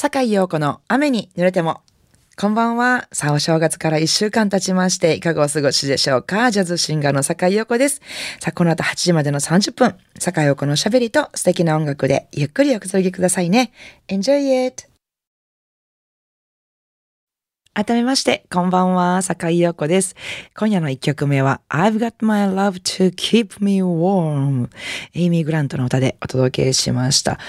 坂井陽子の雨に濡れても。こんばんは。さあ、お正月から一週間経ちまして、いかがお過ごしでしょうか？ジャズシンガーの坂井陽子です。さあ、この後8時までの30分、坂井陽子の喋りと素敵な音楽でゆっくりおくつろぎくださいね。Enjoy it! 改めまして、こんばんは、坂井陽子です。今夜の一曲目は、I've got my love to keep me warm。エイミー・グラントの歌でお届けしました。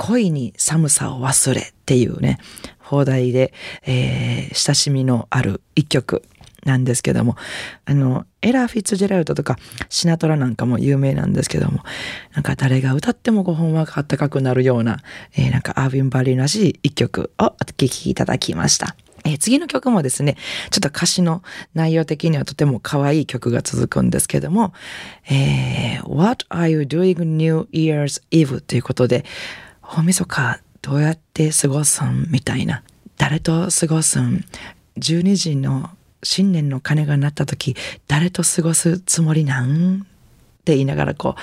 恋に寒さを忘れっていうね、放題で、えー、親しみのある一曲なんですけども、あの、エラー・フィッツジェラルドとかシナトラなんかも有名なんですけども、なんか誰が歌ってもご本話があったかくなるような、えー、なんかアービン・バリーらしい一曲をお聴きいただきました。えー、次の曲もですね、ちょっと歌詞の内容的にはとても可愛い曲が続くんですけども、えー、What are you doing New Year's Eve? ということで、大晦日どうやって過ごすんみたいな。誰と過ごすん ?12 時の新年の鐘が鳴った時、誰と過ごすつもりなん？って言いながらこう、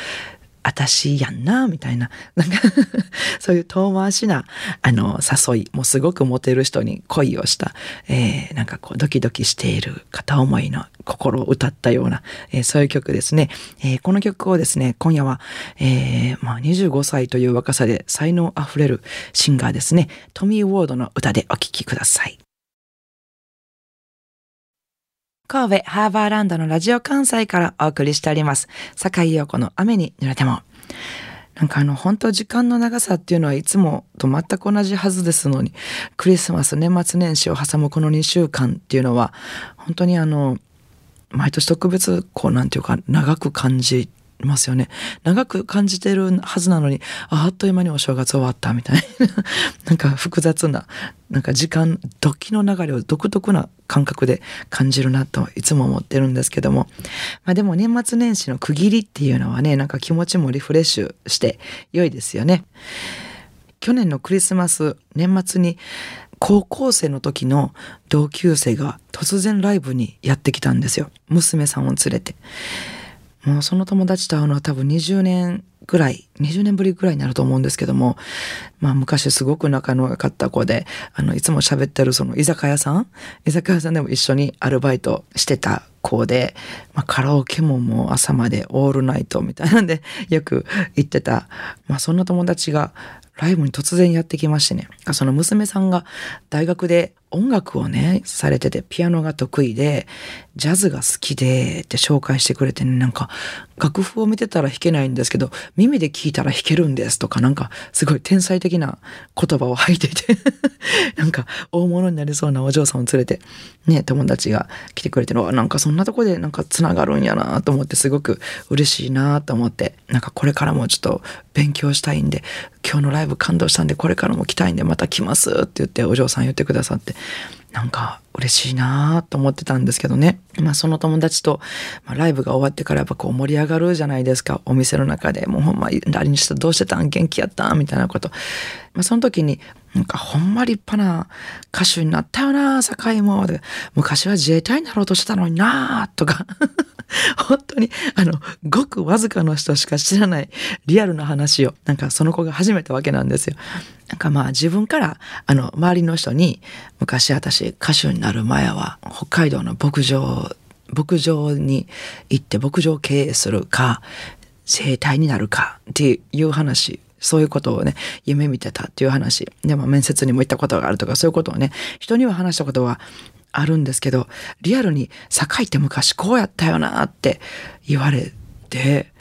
私やんな、みたいな、なんか そういう遠回しな、あの、誘い、もうすごくモテる人に恋をした、えー、なんかこう、ドキドキしている片思いの心を歌ったような、えー、そういう曲ですね。えー、この曲をですね、今夜は、えー、まあ、25歳という若さで才能あふれるシンガーですね、トミー・ウォードの歌でお聴きください。神戸ハーバーランドのラジオ関西からお送りしております。坂井陽子の雨に濡れても。なんかあの本当時間の長さっていうのはいつもと全く同じはずですのに、クリスマス、年末年始を挟むこの2週間っていうのは、本当にあの、毎年特別こうなんていうか長く感じますよね。長く感じてるはずなのに、ああっという間にお正月終わったみたいな。なんか複雑な、なんか時間、時の流れを独特な感覚で感じるなといつも思ってるんですけども。まあでも年末年始の区切りっていうのはね、なんか気持ちもリフレッシュして良いですよね。去年のクリスマス、年末に高校生の時の同級生が突然ライブにやってきたんですよ。娘さんを連れて。もうその友達と会うのは多分20年ぐらい、20年ぶりぐらいになると思うんですけども、まあ昔すごく仲の良かった子で、あの、いつも喋ってるその居酒屋さん居酒屋さんでも一緒にアルバイトしてた子で、まあカラオケももう朝までオールナイトみたいなんで よく行ってた、まあそんな友達がライブに突然やってきましてね、その娘さんが大学で音楽をね、されてて、ピアノが得意で、ジャズが好きで、って紹介してくれてね、なんか、楽譜を見てたら弾けないんですけど、耳で聞いたら弾けるんですとか、なんか、すごい天才的な言葉を吐いていて なんか、大物になりそうなお嬢さんを連れて、ね、友達が来てくれてるわ、なんかそんなとこでなんか繋がるんやなと思って、すごく嬉しいなと思って、なんかこれからもちょっと勉強したいんで、今日のライブ感動したんで、これからも来たいんで、また来ますって言って、お嬢さん言ってくださって、なんか嬉しいなと思ってたんですけどね。まあその友達と、まあ、ライブが終わってからやっぱこう盛り上がるじゃないですか。お店の中で。もうほんま誰にしたどうしてたん？元気やったん？みたいなこと。まあその時に、なんかほんま立派な歌手になったよな堺も。昔は自衛隊になろうとしてたのになとか。本当に、あの、ごくわずかの人しか知らないリアルな話を、なんかその子が始めたわけなんですよ。なんかまあ自分から、あの、周りの人に、昔私歌手になる前は、北海道の牧場、牧場に行って牧場経営するか、生態になるかっていう話そういうことをね、夢見てたっていう話。でも面接にも行ったことがあるとか、そういうことをね、人には話したことはあるんですけど、リアルに堺って昔こうやったよなって言われて、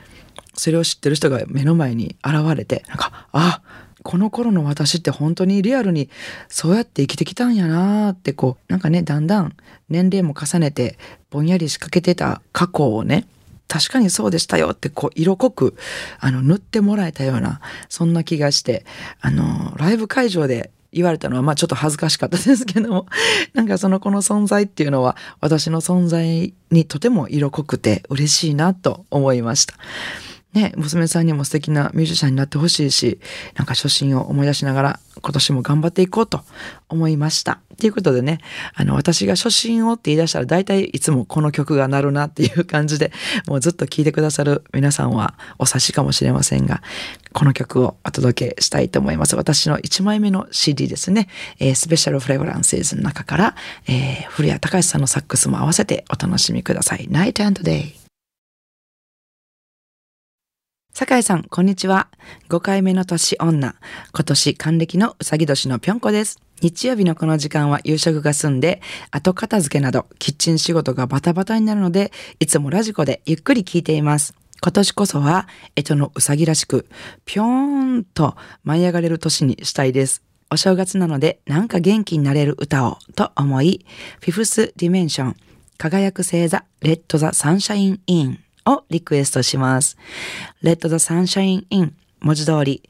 それを知ってる人が目の前に現れて、なんか、あ、この頃の私って本当にリアルにそうやって生きてきたんやなってこう、なんかね、だんだん年齢も重ねてぼんやり仕掛けてた過去をね、確かにそうでしたよってこう色濃くあの塗ってもらえたようなそんな気がしてあのライブ会場で言われたのは、まあちょっと恥ずかしかったですけども、なんかその子の存在っていうのは、私の存在にとても色濃くて嬉しいなと思いました。ね、娘さんにも素敵なミュージシャンになってほしいし、なんか初心を思い出しながら今年も頑張っていこうと思いました。ということでね、あの、私が初心をって言い出したら大体いつもこの曲が鳴るなっていう感じで、もうずっと聴いてくださる皆さんはお察しかもしれませんが、この曲をお届けしたいと思います。私の1枚目の CD ですね、えー、スペシャルフレグランスの中から、えー、古谷隆さんのサックスも合わせてお楽しみください。Night and Day。酒井さん、こんにちは。5回目の年女。今年還暦のうさぎ年のぴょんこです。日曜日のこの時間は夕食が済んで、後片付けなどキッチン仕事がバタバタになるので、いつもラジコでゆっくり聞いています。今年こそは、えとのうさぎらしく、ぴょーんと舞い上がれる年にしたいです。お正月なので、なんか元気になれる歌を、と思い、フィフスディメンション、輝く星座、 Let the sunshine in をリクエストします。Let the sunshine in 文字通り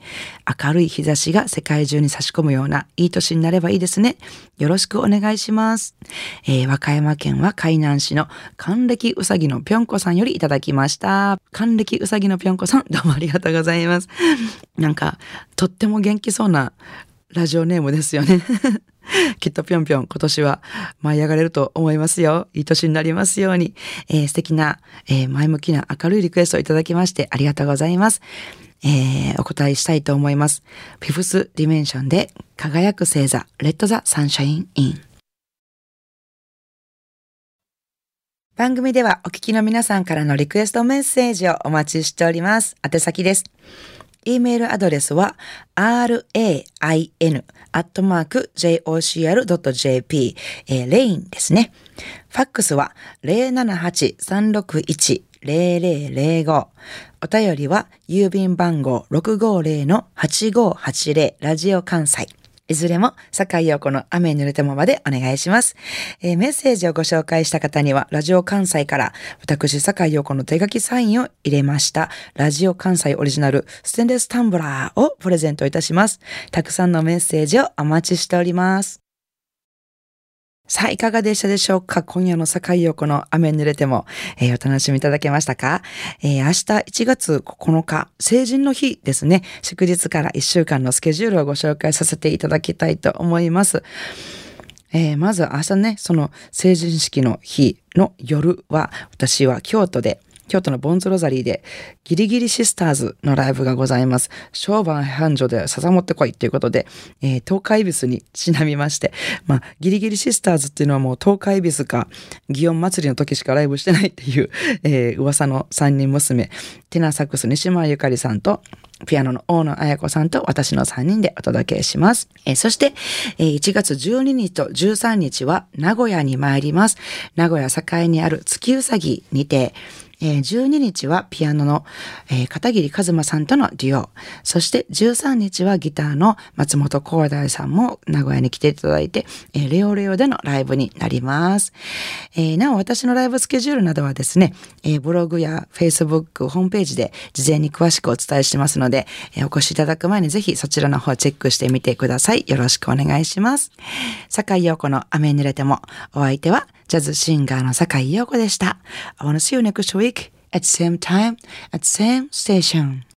明るい日差しが世界中に差し込むようないい年になればいいですね。よろしくお願いします。えー、和歌山県は海南市の還暦うさぎのぴょんこさんよりいただきました。還暦うさぎのぴょんこさん どうもありがとうございます。なんかとっても元気そうなラジオネームですよね。きっとぴょんぴょん今年は舞い上がれると思いますよ。いい年になりますように。えー、素敵な、えー、前向きな明るいリクエストをいただきましてありがとうございます。えー、お答えしたいと思います。フィフスディメンションで輝く星座、 Let the sunshine in。番組ではお聞きの皆さんからのリクエストメッセージをお待ちしております。宛先です。E メールアドレスは rain.jocr.jp、えー、レインですね。ファックスは078-361-0005。お便りは郵便番号650-8580ラジオ関西。いずれも、坂井陽子の雨に濡れてもまでお願いします、えー、メッセージをご紹介した方には、ラジオ関西から、私、坂井陽子の手書きサインを入れました、ラジオ関西オリジナルステンレスタンブラーをプレゼントいたします。たくさんのメッセージをお待ちしております。さあ、いかがでしたでしょうか？今夜の境横の雨に濡れても、えー、お楽しみいただけましたか、えー、明日1月9日、成人の日ですね。祝日から1週間のスケジュールをご紹介させていただきたいと思います。えー、まず明日ね、その成人式の日の夜は、私は京都で京都のボンズロザリーでギリギリシスターズのライブがございます。商売繁盛で笹持ってこいっていうことで、えー、東海ビスにちなみまして、まあ、ギリギリシスターズっていうのはもう東海ビスか、祇園祭りの時しかライブしてないっていう、えー、噂の三人娘、テナサックス西村ゆかりさんと、ピアノの大野彩子さんと私の3人でお届けします。えー、そして、えー、1月12日と13日は名古屋に参ります。名古屋境にある月うさぎにて、えー、12日はピアノの、片桐和馬さんとのデュオ。そして13日はギターの松本光大さんも名古屋に来ていただいて、レオレオでのライブになります。なお私のライブスケジュールなどはですね、ブログや Facebook、ホームページで事前に詳しくお伝えしてますので、お越しいただく前にぜひそちらの方チェックしてみてください。よろしくお願いします。坂井陽子の雨に濡れても、お相手はジャズシンガーの坂井陽子でした。I wanna see you next week at same time at same station.